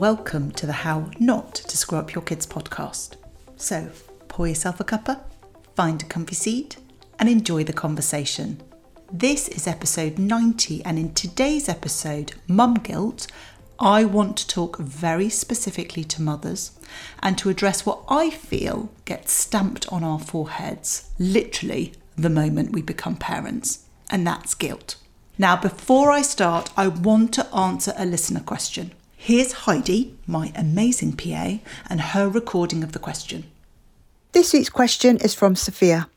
welcome to the How Not to Screw Up Your Kids podcast. So, pour yourself a cuppa, find a comfy seat, and enjoy the conversation. This is episode 90, and in today's episode, Mum Guilt, I want to talk very specifically to mothers and to address what I feel gets stamped on our foreheads literally the moment we become parents, and that's guilt. Now, before I start, I want to answer a listener question. Here's Heidi, my amazing PA, and her recording of the question. This week's question is from Sophia.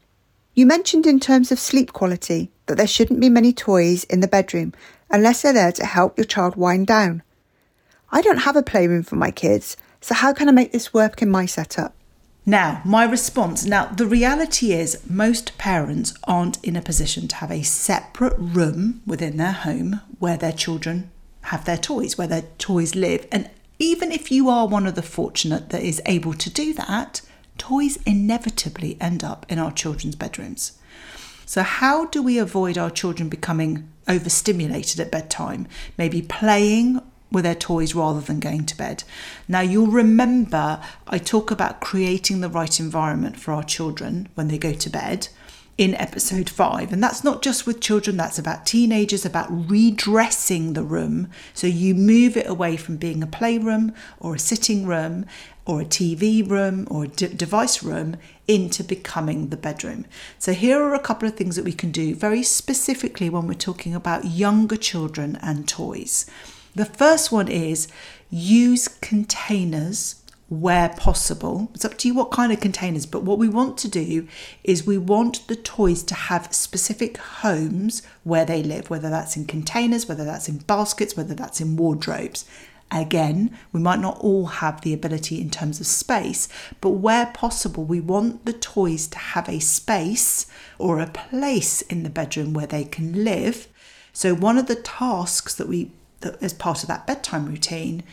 You mentioned in terms of sleep quality that there shouldn't be many toys in the bedroom unless they're there to help your child wind down. I don't have a playroom for my kids, so how can I make this work in my setup? Now, my response now, the reality is most parents aren't in a position to have a separate room within their home where their children have their toys, where their toys live. And even if you are one of the fortunate that is able to do that, toys inevitably end up in our children's bedrooms. So, how do we avoid our children becoming overstimulated at bedtime? Maybe playing with their toys rather than going to bed. Now, you'll remember I talk about creating the right environment for our children when they go to bed in episode five. And that's not just with children, that's about teenagers, about redressing the room. So you move it away from being a playroom or a sitting room or a TV room or a device room into becoming the bedroom. So here are a couple of things that we can do very specifically when we're talking about younger children and toys. The first one is use containers where possible. It's up to you what kind of containers, but what we want to do is we want the toys to have specific homes where they live, whether that's in containers, whether that's in baskets, whether that's in wardrobes. Again, we might not all have the ability in terms of space, but where possible, we want the toys to have a space or a place in the bedroom where they can live. So, one of the tasks that we, that as part of that bedtime routine,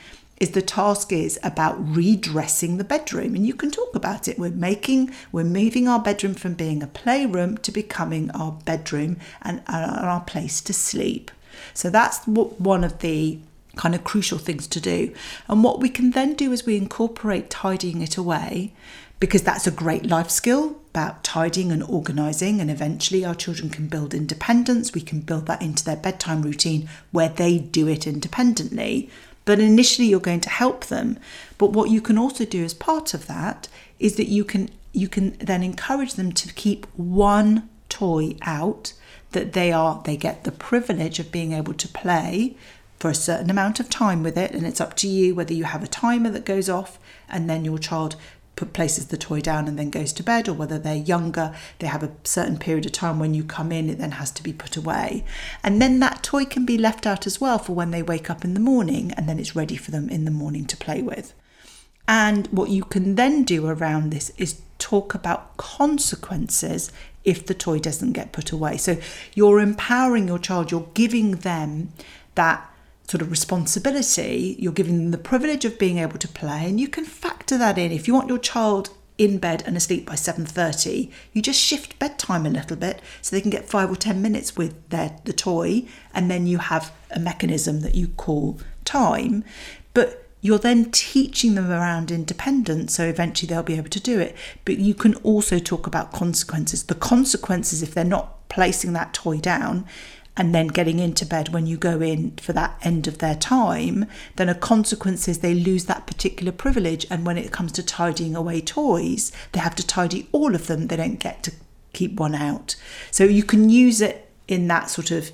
is the task is about redressing the bedroom. And you can talk about it. We're making we're moving our bedroom from being a playroom to becoming our bedroom and our place to sleep. So that's one of the kind of crucial things to do. And what we can then do is we incorporate tidying it away because that's a great life skill about tidying and organizing. And eventually our children can build independence. We can build that into their bedtime routine where they do it independently but initially you're going to help them. But what you can also do as part of that is that you can you can then encourage them to keep one toy out that they are they get the privilege of being able to play for a certain amount of time with it and it's up to you whether you have a timer that goes off and then your child put, places the toy down and then goes to bed, or whether they're younger, they have a certain period of time when you come in, it then has to be put away. And then that toy can be left out as well for when they wake up in the morning, and then it's ready for them in the morning to play with. And what you can then do around this is talk about consequences if the toy doesn't get put away. So you're empowering your child, you're giving them that sort of responsibility, you're giving them the privilege of being able to play, and you can factor that in. If you want your child in bed and asleep by 7:30, you just shift bedtime a little bit so they can get 5 or 10 minutes with their the toy and then you have a mechanism that you call time. But you're then teaching them around independence so eventually they'll be able to do it but you can also talk about consequences the consequences if they're not placing that toy down and then getting into bed when you go in for that end of their time, then a consequence is they lose that particular privilege. And when it comes to tidying away toys, they have to tidy all of them. They don't get to keep one out. So you can use it in that sort of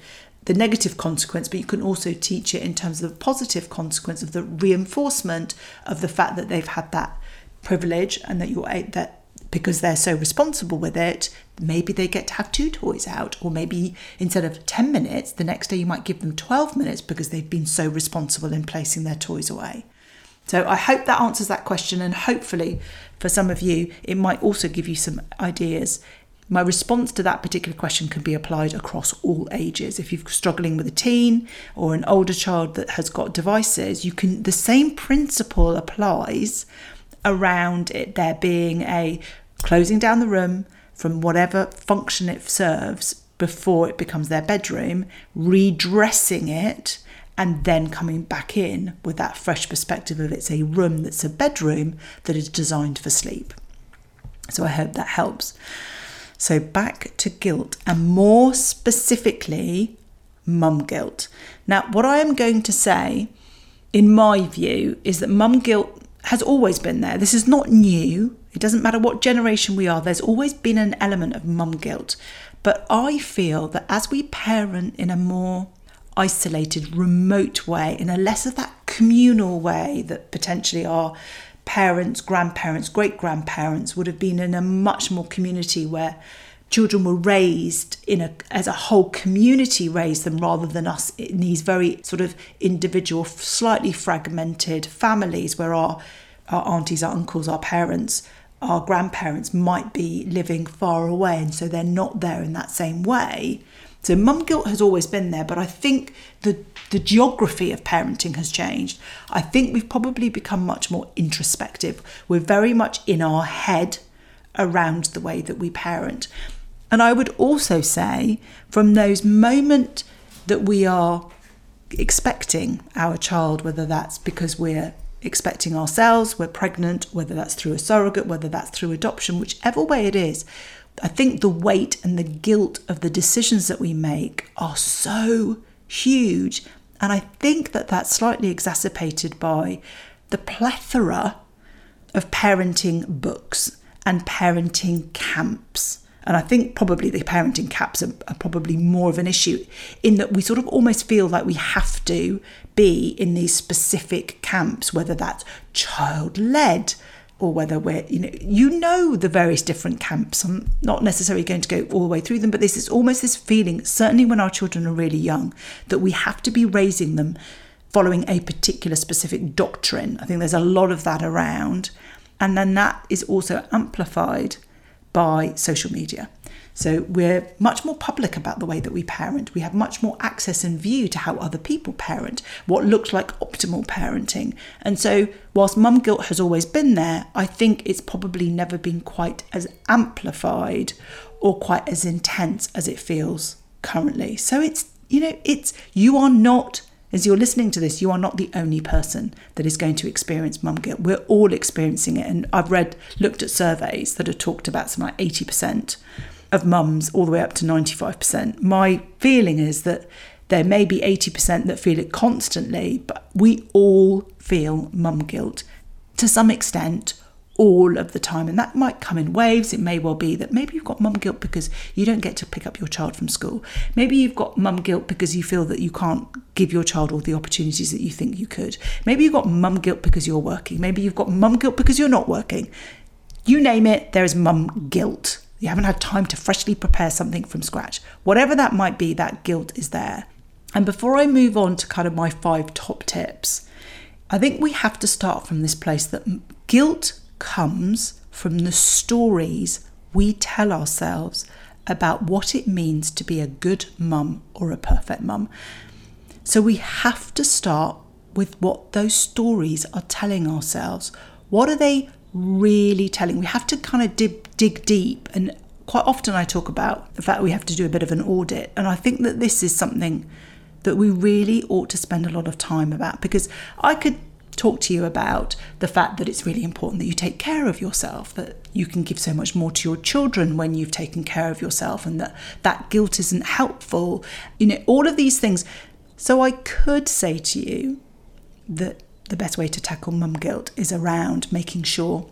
the negative consequence, but you can also teach it in terms of the positive consequence of the reinforcement of the fact that they've had that privilege and that you're that because they're so responsible with it, maybe they get to have two toys out. Or maybe instead of 10 minutes, the next day you might give them 12 minutes because they've been so responsible in placing their toys away. So I hope that answers that question. And hopefully, for some of you, it might also give you some ideas. My response to that particular question can be applied across all ages. If you're struggling with a teen or an older child that has got devices, you can the same principle applies around it there being a closing down the room from whatever function it serves before it becomes their bedroom, redressing it, and then coming back in with that fresh perspective of it's a room that's a bedroom that is designed for sleep. So I hope that helps. So back to guilt and more specifically, mum guilt. Now, what I am going to say, in my view, is that mum guilt has always been there. This is not new. It doesn't matter what generation we are, there's always been an element of mum guilt. But I feel that as we parent in a more isolated, remote way, in a less of that communal way that potentially our parents, grandparents, great grandparents would have been in a much more community where children were raised in a as a whole community raised them rather than us in these very sort of individual slightly fragmented families where our our aunties our uncles our parents our grandparents might be living far away and so they're not there in that same way so mum guilt has always been there, but I think the the geography of parenting has changed. I think we've probably become much more introspective. We're very much in our head around the way that we parent. And I would also say from those moment that we are expecting our child, whether that's because we're expecting ourselves, we're pregnant, whether that's through a surrogate, whether that's through adoption, whichever way it is, I think the weight and the guilt of the decisions that we make are so huge. And I think that that's slightly exacerbated by the plethora of parenting books and parenting camps. And I think probably the parenting camps are, are, probably more of an issue in that we sort of almost feel like we have to be in these specific camps, whether that's child led, or whether we're you know you know the various different camps. I'm not necessarily going to go all the way through them but this is almost this feeling certainly when our children are really young that we have to be raising them following a particular specific doctrine. I think there's a lot of that around. And then that is also amplified by social media so we're much more public about the way that we parent. We have much more access and view to how other people parent, what looks like optimal parenting. And so, whilst mum guilt has always been there, I think it's probably never been quite as amplified or quite as intense as it feels currently. So it's, you know, it's, you are not as you're listening to this, you are not the only person that is going to experience mum guilt. We're all experiencing it. And I've read, looked at surveys that have talked about something like 80% of mums all the way up to 95%. My feeling is that there may be 80% that feel it constantly, but we all feel mum guilt to some extent all of the time. And that might come in waves. It may well be that maybe you've got mum guilt because you don't get to pick up your child from school. Maybe you've got mum guilt because you feel that you can't give your child all the opportunities that you think you could. Maybe you've got mum guilt because you're working. Maybe you've got mum guilt because you're not working. You name it, there is mum guilt. You haven't had time to freshly prepare something from scratch. Whatever that might be, that guilt is there. And before I move on to kind of my five top tips, I think we have to start from this place that guilt comes from the stories we tell ourselves about what it means to be a good mum or a perfect mum. So we have to start with what those stories are telling ourselves. What are they really telling. We have to kind of dig, dig deep. And quite often I talk about the fact we have to do a bit of an audit. And I think that this is something that we really ought to spend a lot of time about because I could talk to you about the fact that it's really important that you take care of yourself that you can give so much more to your children when you've taken care of yourself and that that guilt isn't helpful you know all of these things so i could say to you that the best way to tackle mum guilt is around making sure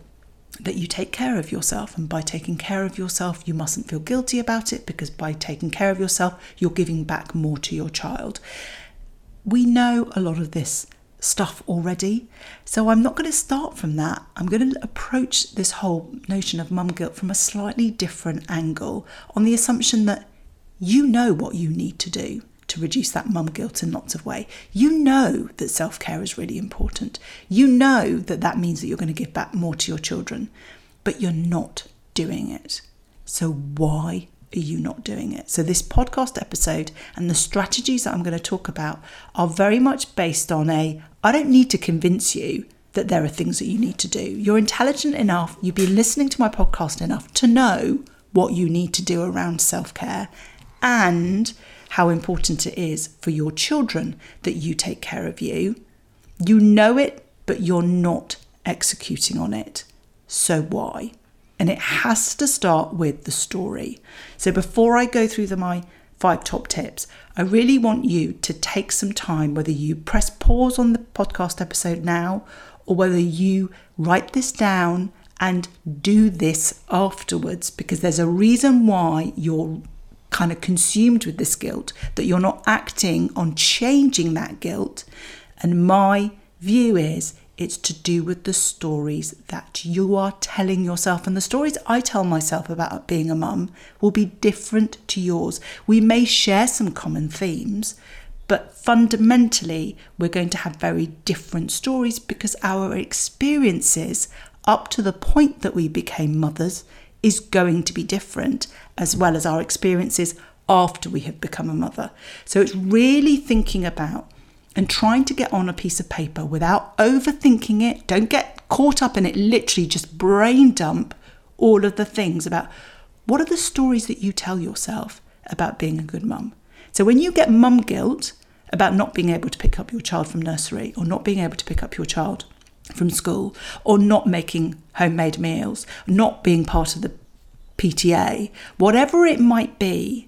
that you take care of yourself. And by taking care of yourself, you mustn't feel guilty about it because by taking care of yourself, you're giving back more to your child. We know a lot of this stuff already. So I'm not going to start from that. I'm going to approach this whole notion of mum guilt from a slightly different angle on the assumption that you know what you need to do to reduce that mum guilt in lots of ways. You know that self care is really important. You know that that means that you're going to give back more to your children, but you're not doing it. So, why are you not doing it? So, this podcast episode and the strategies that I'm going to talk about are very much based on a I don't need to convince you that there are things that you need to do. You're intelligent enough, you've been listening to my podcast enough to know what you need to do around self care and how important it is for your children that you take care of you. You know it, but you're not executing on it. So why? And it has to start with the story. So before I go through the, my five top tips, I really want you to take some time, whether you press pause on the podcast episode now or whether you write this down and do this afterwards, because there's a reason why you're kind of consumed with this guilt, that you're not acting on changing that guilt. And my view is it's to do with the stories that you are telling yourself. And the stories I tell myself about being a mum will be different to yours. We may share some common themes, but fundamentally, we're going to have very different stories because our experiences up to the point that we became mothers is going to be different, as well as our experiences after we have become a mother. So it's really thinking about and trying to get on a piece of paper without overthinking it. Don't get caught up in it, literally just brain dump all of the things about what are the stories that you tell yourself about being a good mum. So when you get mum guilt about not being able to pick up your child from nursery or not being able to pick up your child from school or not making homemade meals, not being part of the PTA, whatever it might be,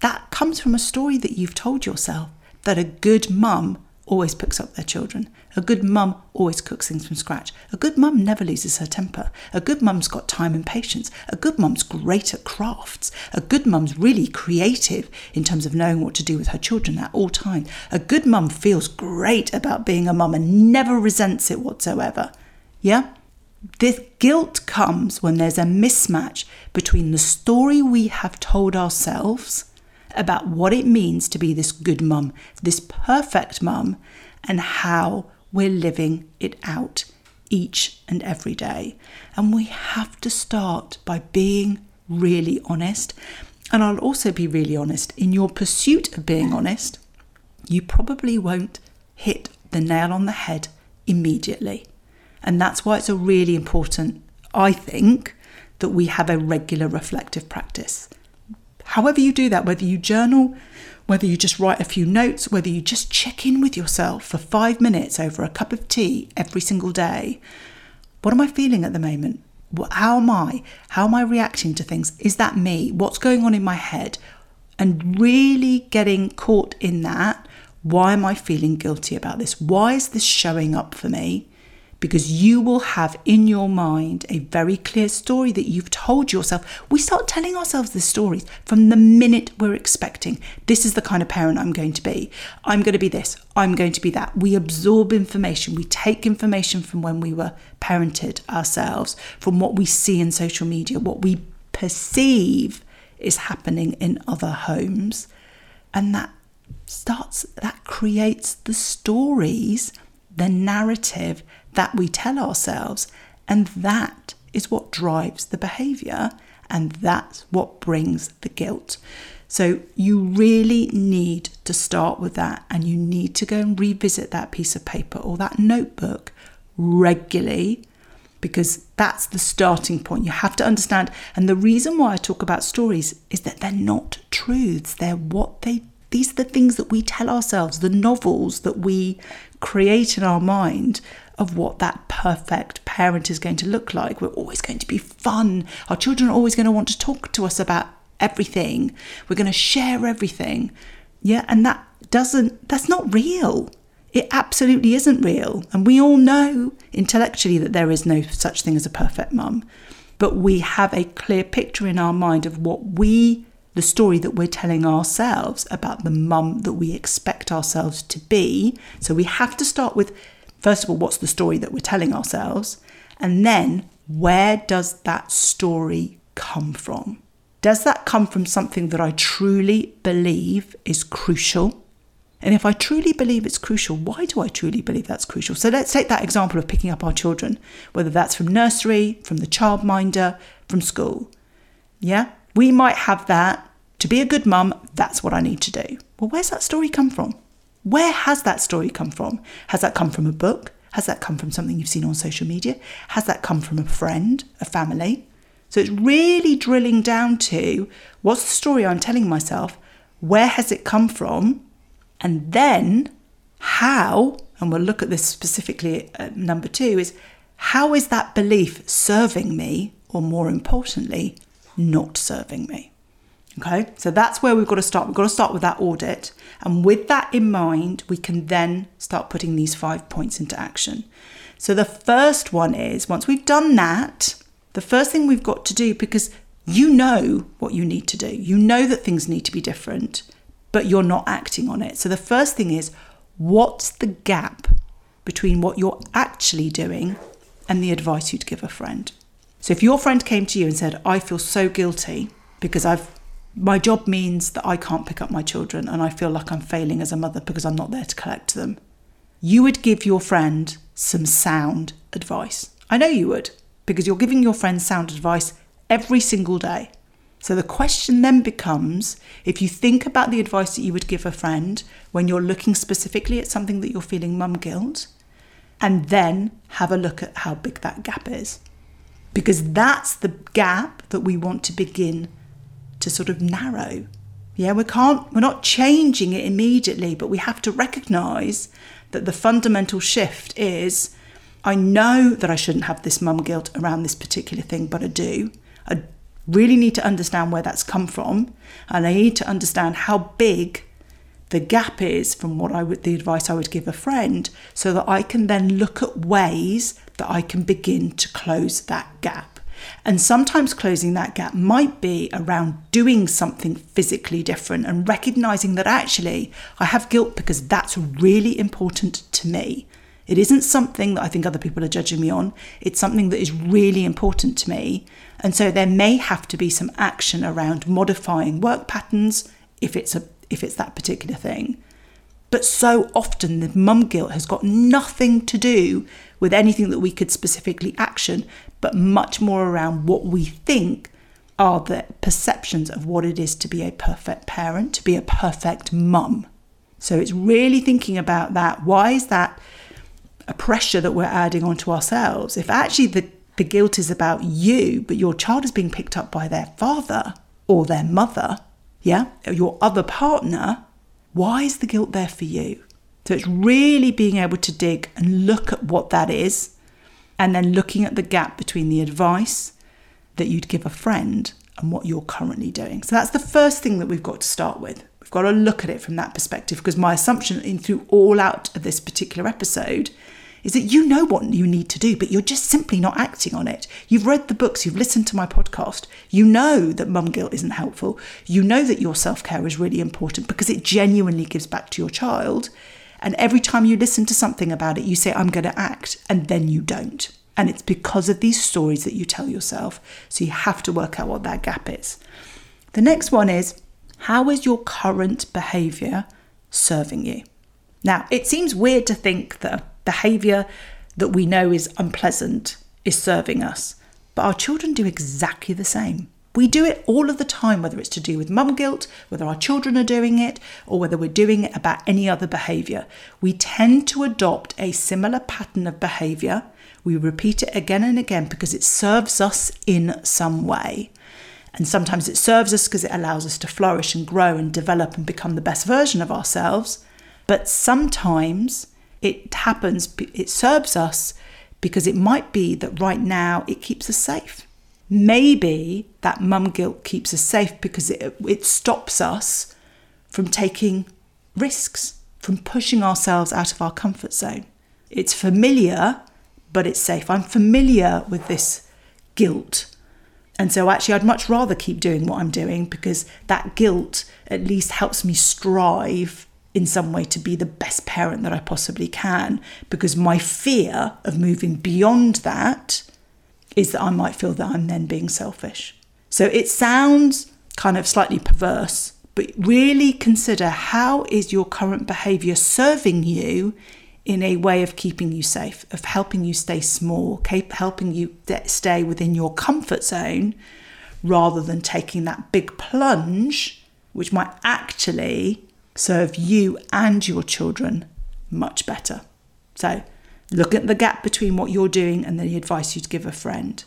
that comes from a story that you've told yourself that a good mum always picks up their children. A good mum always cooks things from scratch. A good mum never loses her temper. A good mum's got time and patience. A good mum's great at crafts. A good mum's really creative in terms of knowing what to do with her children at all times. A good mum feels great about being a mum and never resents it whatsoever. Yeah? This guilt comes when there's a mismatch between the story we have told ourselves about what it means to be this good mum, this perfect mum, and how we're living it out each and every day. And we have to start by being really honest. And I'll also be really honest in your pursuit of being honest, you probably won't hit the nail on the head immediately. And that's why it's a really important, I think, that we have a regular reflective practice. However, you do that, whether you journal, whether you just write a few notes, whether you just check in with yourself for five minutes over a cup of tea every single day. What am I feeling at the moment? How am I? How am I reacting to things? Is that me? What's going on in my head? And really getting caught in that. Why am I feeling guilty about this? Why is this showing up for me? Because you will have in your mind a very clear story that you've told yourself. We start telling ourselves the stories from the minute we're expecting. This is the kind of parent I'm going to be. I'm going to be this. I'm going to be that. We absorb information. We take information from when we were parented ourselves, from what we see in social media, what we perceive is happening in other homes. And that starts, that creates the stories, the narrative that we tell ourselves. And that is what drives the behavior. And that's what brings the guilt. So you really need to start with that. And you need to go and revisit that piece of paper or that notebook regularly because that's the starting point. You have to understand. And the reason why I talk about stories is that they're not truths, they're what they these are the things that we tell ourselves, the novels that we create in our mind of what that perfect parent is going to look like. We're always going to be fun. Our children are always going to want to talk to us about everything. We're going to share everything. Yeah, and that doesn't, that's not real. It absolutely isn't real. And we all know intellectually that there is no such thing as a perfect mum. But we have a clear picture in our mind of what we, the story that we're telling ourselves about the mum that we expect ourselves to be. So we have to start with first of all, what's the story that we're telling ourselves? And then, where does that story come from? Does that come from something that I truly believe is crucial? And if I truly believe it's crucial, why do I truly believe that's crucial? So let's take that example of picking up our children, whether that's from nursery, from the childminder, from school. Yeah, we might have that. To be a good mum, that's what I need to do. Well, where's that story come from? Where has that story come from? Has that come from a book? Has that come from something you've seen on social media? Has that come from a friend, a family? So it's really drilling down to what's the story I'm telling myself? Where has it come from? And then how, and we'll look at this specifically at number two, is how is that belief serving me, or more importantly, not serving me? Okay, so that's where we've got to start. We've got to start with that audit. And with that in mind, we can then start putting these five points into action. So the first one is once we've done that, the first thing we've got to do, because you know what you need to do, you know that things need to be different, but you're not acting on it. So the first thing is what's the gap between what you're actually doing and the advice you'd give a friend? So if your friend came to you and said, I feel so guilty because I've my job means that I can't pick up my children and I feel like I'm failing as a mother because I'm not there to collect them. You would give your friend some sound advice. I know you would, because you're giving your friend sound advice every single day. So the question then becomes if you think about the advice that you would give a friend when you're looking specifically at something that you're feeling mum guilt, and then have a look at how big that gap is. Because that's the gap that we want to begin to sort of narrow. Yeah, we can't, we're not changing it immediately, but we have to recognize that the fundamental shift is I know that I shouldn't have this mum guilt around this particular thing, but I do. I really need to understand where that's come from, and I need to understand how big the gap is from what I would the advice I would give a friend so that I can then look at ways that I can begin to close that gap. And sometimes closing that gap might be around doing something physically different and recognizing that actually I have guilt because that's really important to me. It isn't something that I think other people are judging me on. It's something that is really important to me. And so there may have to be some action around modifying work patterns if it's a if it's that particular thing. But so often the mum guilt has got nothing to do with anything that we could specifically action, but much more around what we think are the perceptions of what it is to be a perfect parent, to be a perfect mum. So it's really thinking about that. Why is that a pressure that we're adding onto ourselves? If actually the, the guilt is about you, but your child is being picked up by their father or their mother, yeah, your other partner, why is the guilt there for you? So it's really being able to dig and look at what that is and then looking at the gap between the advice that you'd give a friend and what you're currently doing. So that's the first thing that we've got to start with. We've got to look at it from that perspective because my assumption in through all out of this particular episode is that you know what you need to do, but you're just simply not acting on it. You've read the books, you've listened to my podcast, you know that mum guilt isn't helpful, you know that your self care is really important because it genuinely gives back to your child. And every time you listen to something about it, you say, I'm going to act, and then you don't. And it's because of these stories that you tell yourself. So you have to work out what that gap is. The next one is how is your current behavior serving you? Now, it seems weird to think that behavior that we know is unpleasant is serving us, but our children do exactly the same. We do it all of the time, whether it's to do with mum guilt, whether our children are doing it, or whether we're doing it about any other behaviour. We tend to adopt a similar pattern of behaviour. We repeat it again and again because it serves us in some way. And sometimes it serves us because it allows us to flourish and grow and develop and become the best version of ourselves. But sometimes it happens, it serves us because it might be that right now it keeps us safe maybe that mum guilt keeps us safe because it, it stops us from taking risks, from pushing ourselves out of our comfort zone. It's familiar, but it's safe. I'm familiar with this guilt. And so, actually, I'd much rather keep doing what I'm doing because that guilt at least helps me strive in some way to be the best parent that I possibly can. Because my fear of moving beyond that is that I might feel that I'm then being selfish. So it sounds kind of slightly perverse, but really consider how is your current behavior serving you in a way of keeping you safe, of helping you stay small, helping you stay within your comfort zone rather than taking that big plunge, which might actually serve you and your children much better. So Look at the gap between what you're doing and the advice you'd give a friend.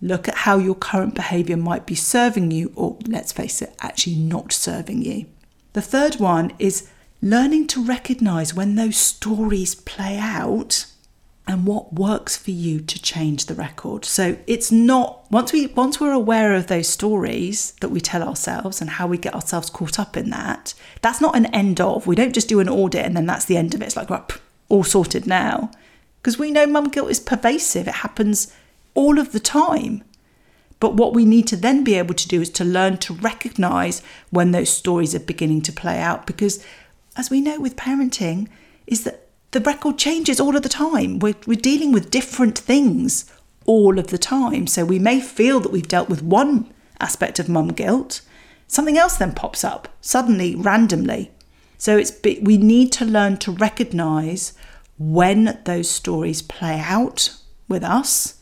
Look at how your current behaviour might be serving you, or let's face it, actually not serving you. The third one is learning to recognize when those stories play out and what works for you to change the record. So it's not once we once we're aware of those stories that we tell ourselves and how we get ourselves caught up in that, that's not an end of. We don't just do an audit and then that's the end of it. It's like right, all sorted now. Because we know mum guilt is pervasive. It happens all of the time. But what we need to then be able to do is to learn to recognize when those stories are beginning to play out because as we know with parenting is that the record changes all of the time. We're, we're dealing with different things all of the time. So we may feel that we've dealt with one aspect of mum guilt, something else then pops up suddenly, randomly. So it's we need to learn to recognize when those stories play out with us,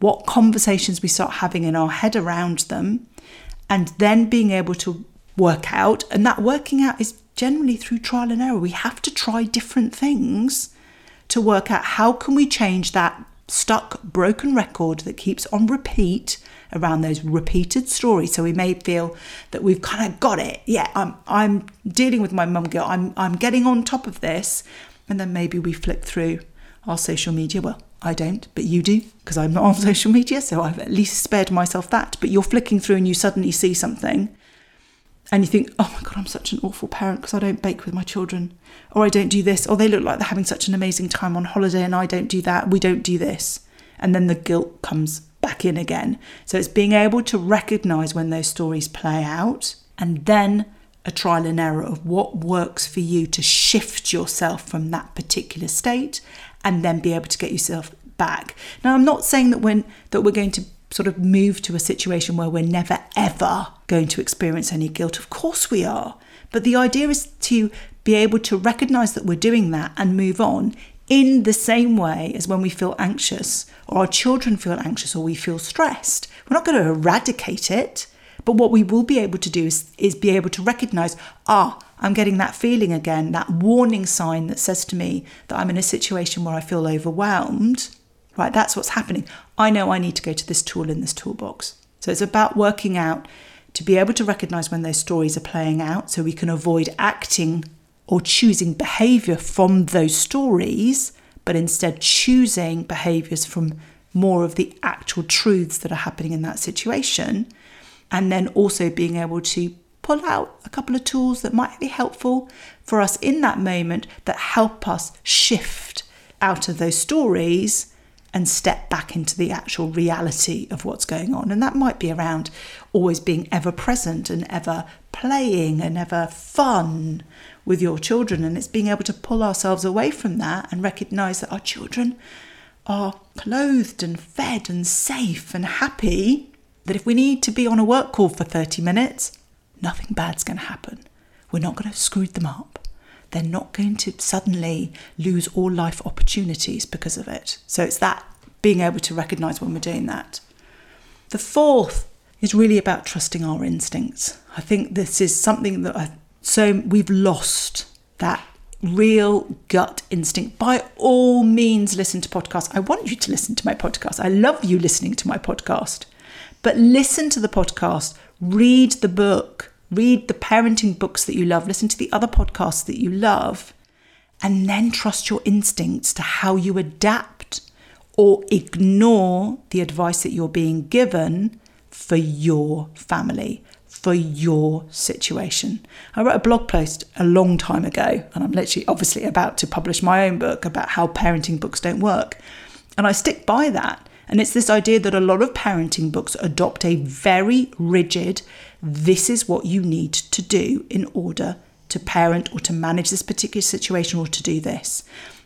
what conversations we start having in our head around them, and then being able to work out. And that working out is generally through trial and error. We have to try different things to work out how can we change that stuck broken record that keeps on repeat around those repeated stories so we may feel that we've kind of got it yeah i'm i'm dealing with my mum guilt i'm i'm getting on top of this and then maybe we flick through our social media well i don't but you do because i'm not on social media so i've at least spared myself that but you're flicking through and you suddenly see something and you think, oh my God, I'm such an awful parent because I don't bake with my children, or I don't do this, or they look like they're having such an amazing time on holiday and I don't do that, we don't do this. And then the guilt comes back in again. So it's being able to recognize when those stories play out and then a trial and error of what works for you to shift yourself from that particular state and then be able to get yourself back. Now I'm not saying that when that we're going to sort of move to a situation where we're never ever going to experience any guilt. Of course we are. But the idea is to be able to recognize that we're doing that and move on in the same way as when we feel anxious or our children feel anxious or we feel stressed. We're not going to eradicate it. But what we will be able to do is, is be able to recognize, ah, I'm getting that feeling again, that warning sign that says to me that I'm in a situation where I feel overwhelmed right? That's what's happening. I know I need to go to this tool in this toolbox. So it's about working out to be able to recognize when those stories are playing out so we can avoid acting or choosing behavior from those stories, but instead choosing behaviors from more of the actual truths that are happening in that situation. And then also being able to pull out a couple of tools that might be helpful for us in that moment that help us shift out of those stories and step back into the actual reality of what's going on. And that might be around always being ever present and ever playing and ever fun with your children. And it's being able to pull ourselves away from that and recognize that our children are clothed and fed and safe and happy. That if we need to be on a work call for 30 minutes, nothing bad's going to happen. We're not going to screw them up they're not going to suddenly lose all life opportunities because of it. So it's that being able to recognize when we're doing that. The fourth is really about trusting our instincts. I think this is something that I, so we've lost that real gut instinct. By all means, listen to podcasts. I want you to listen to my podcast. I love you listening to my podcast. But listen to the podcast, read the book, read the parenting books that you love, listen to the other podcasts that you love, and then trust your instincts to how you adapt or ignore the advice that you're being given for your family, for your situation. I wrote a blog post a long time ago, and I'm literally obviously about to publish my own book about how parenting books don't work. And I stick by that. And it's this idea that a lot of parenting books adopt a very rigid, this is what you need to do in order to parent or to manage this particular situation or to do this.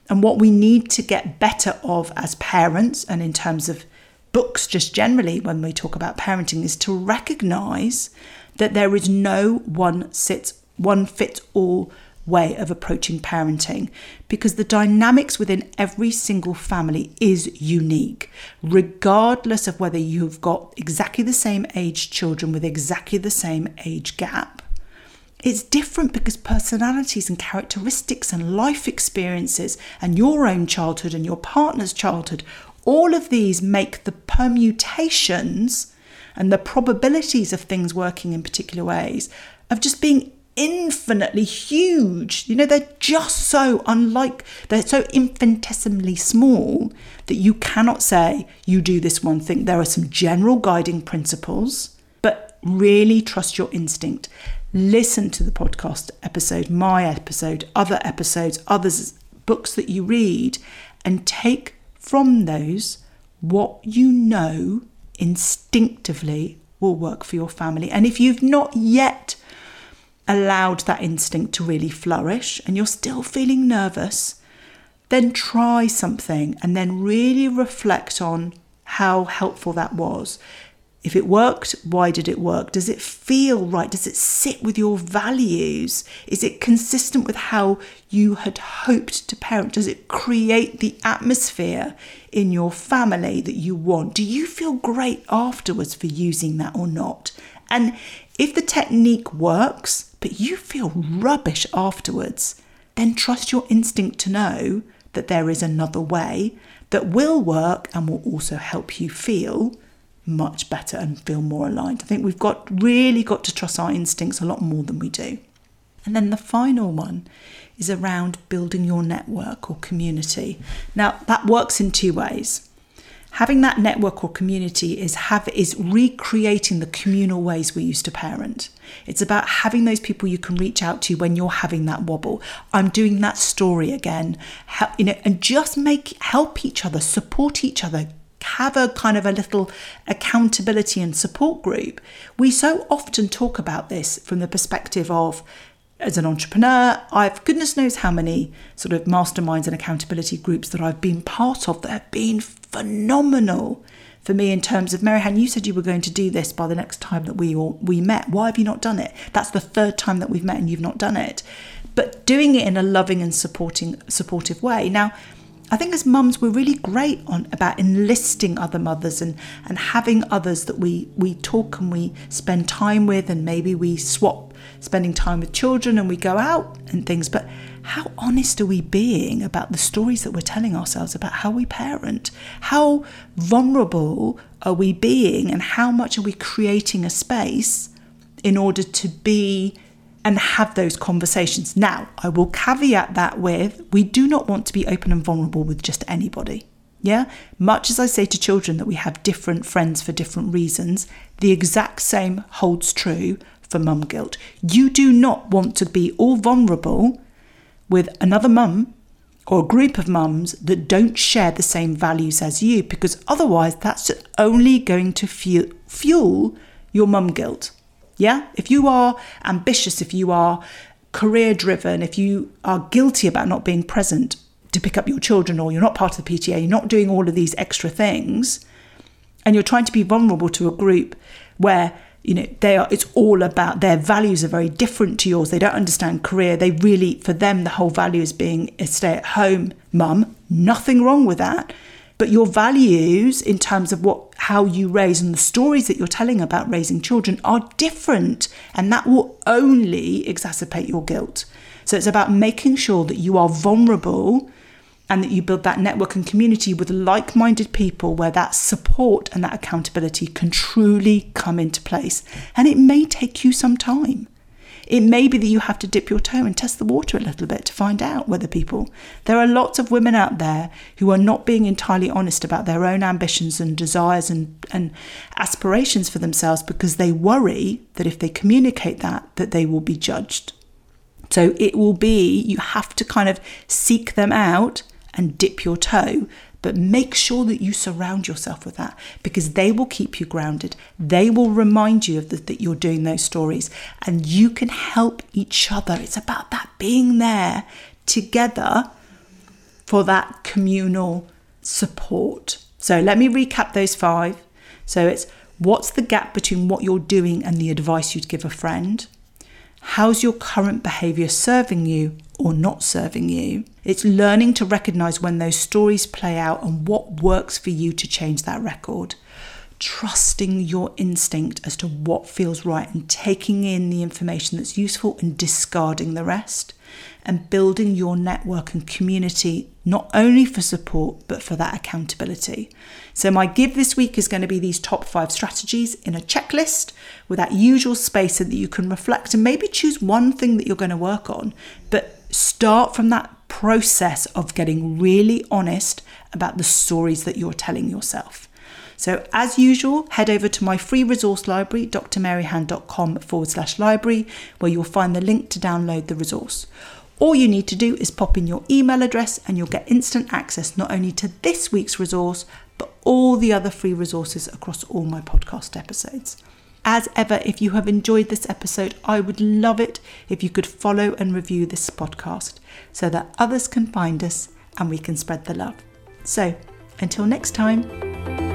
And what we need to get better of as parents, and in terms of books just generally when we talk about parenting, is to recognize that there is no one sits one fits all way of approaching parenting because the dynamics within every single family is unique, regardless of whether you've got exactly the same age children with exactly the same age gap. It's different because personalities and characteristics and life experiences and your own childhood and your partner's childhood, all of these make the permutations and the probabilities of things working in particular ways of just being infinitely huge. You know, they're just so unlike, they're so infinitesimally small that you cannot say you do this one thing. There are some general guiding principles, but really trust your instinct. Listen to the podcast episode, my episode, other episodes, others, books that you read, and take from those what you know instinctively will work for your family. And if you've not yet allowed that instinct to really flourish and you're still feeling nervous, then try something and then really reflect on how helpful that was. If it worked, why did it work? Does it feel right? Does it sit with your values? Is it consistent with how you had hoped to parent? Does it create the atmosphere in your family that you want? Do you feel great afterwards for using that or not? And if the technique works, but you feel rubbish afterwards, then trust your instinct to know that there is another way that will work and will also help you feel much better and feel more aligned. I think we've got really got to trust our instincts a lot more than we do. And then the final one is around building your network or community. Now, that works in two ways. Having that network or community is have is recreating the communal ways we used to parent. It's about having those people you can reach out to when you're having that wobble. I'm doing that story again, you know, and just make help each other, support each other, have a kind of a little accountability and support group. We so often talk about this from the perspective of as an entrepreneur, I've goodness knows how many sort of masterminds and accountability groups that I've been part of that have been phenomenal for me in terms of Maryhan, you said you were going to do this by the next time that we all we met. Why have you not done it? That's the third time that we've met and you've not done it. But doing it in a loving and supporting supportive way. Now, I think as mums we're really great on about enlisting other mothers and and having others that we we talk and we spend time with and maybe we swap spending time with children and we go out and things but how honest are we being about the stories that we're telling ourselves about how we parent how vulnerable are we being and how much are we creating a space in order to be and have those conversations. Now, I will caveat that with we do not want to be open and vulnerable with just anybody. Yeah, much as I say to children that we have different friends for different reasons, the exact same holds true for mum guilt. You do not want to be all vulnerable with another mum or a group of mums that don't share the same values as you because otherwise that's only going to fuel, fuel your mum guilt. Yeah? If you are ambitious, if you are career driven, if you are guilty about not being present to pick up your children or you're not part of the PTA, you're not doing all of these extra things, and you're trying to be vulnerable to a group where you know they are it's all about their values are very different to yours. They don't understand career. They really for them the whole value is being a stay at home mum. Nothing wrong with that. But your values in terms of what how you raise and the stories that you're telling about raising children are different. And that will only exacerbate your guilt. So it's about making sure that you are vulnerable and that you build that network and community with like-minded people where that support and that accountability can truly come into place and it may take you some time it may be that you have to dip your toe and test the water a little bit to find out whether people. There are lots of women out there who are not being entirely honest about their own ambitions and desires and, and aspirations for themselves because they worry that if they communicate that, that they will be judged. So it will be, you have to kind of seek them out and dip your toe but make sure that you surround yourself with that because they will keep you grounded. They will remind you of the, that you're doing those stories and you can help each other. It's about that being there together for that communal support. So let me recap those five. So it's what's the gap between what you're doing and the advice you'd give a friend? How's your current behavior serving you or not serving you? It's learning to recognize when those stories play out and what works for you to change that record. trusting your instinct as to what feels right and taking in the information that's useful and discarding the rest and building your network and community not only for support but for that accountability. So, my give this week is going to be these top five strategies in a checklist with that usual space so that you can reflect and maybe choose one thing that you're going to work on, but start from that process of getting really honest about the stories that you're telling yourself. So, as usual, head over to my free resource library, drmaryhan.com forward slash library, where you'll find the link to download the resource. All you need to do is pop in your email address and you'll get instant access not only to this week's resource, but all the other free resources across all my podcast episodes. As ever, if you have enjoyed this episode, I would love it if you could follow and review this podcast so that others can find us and we can spread the love. So, until next time.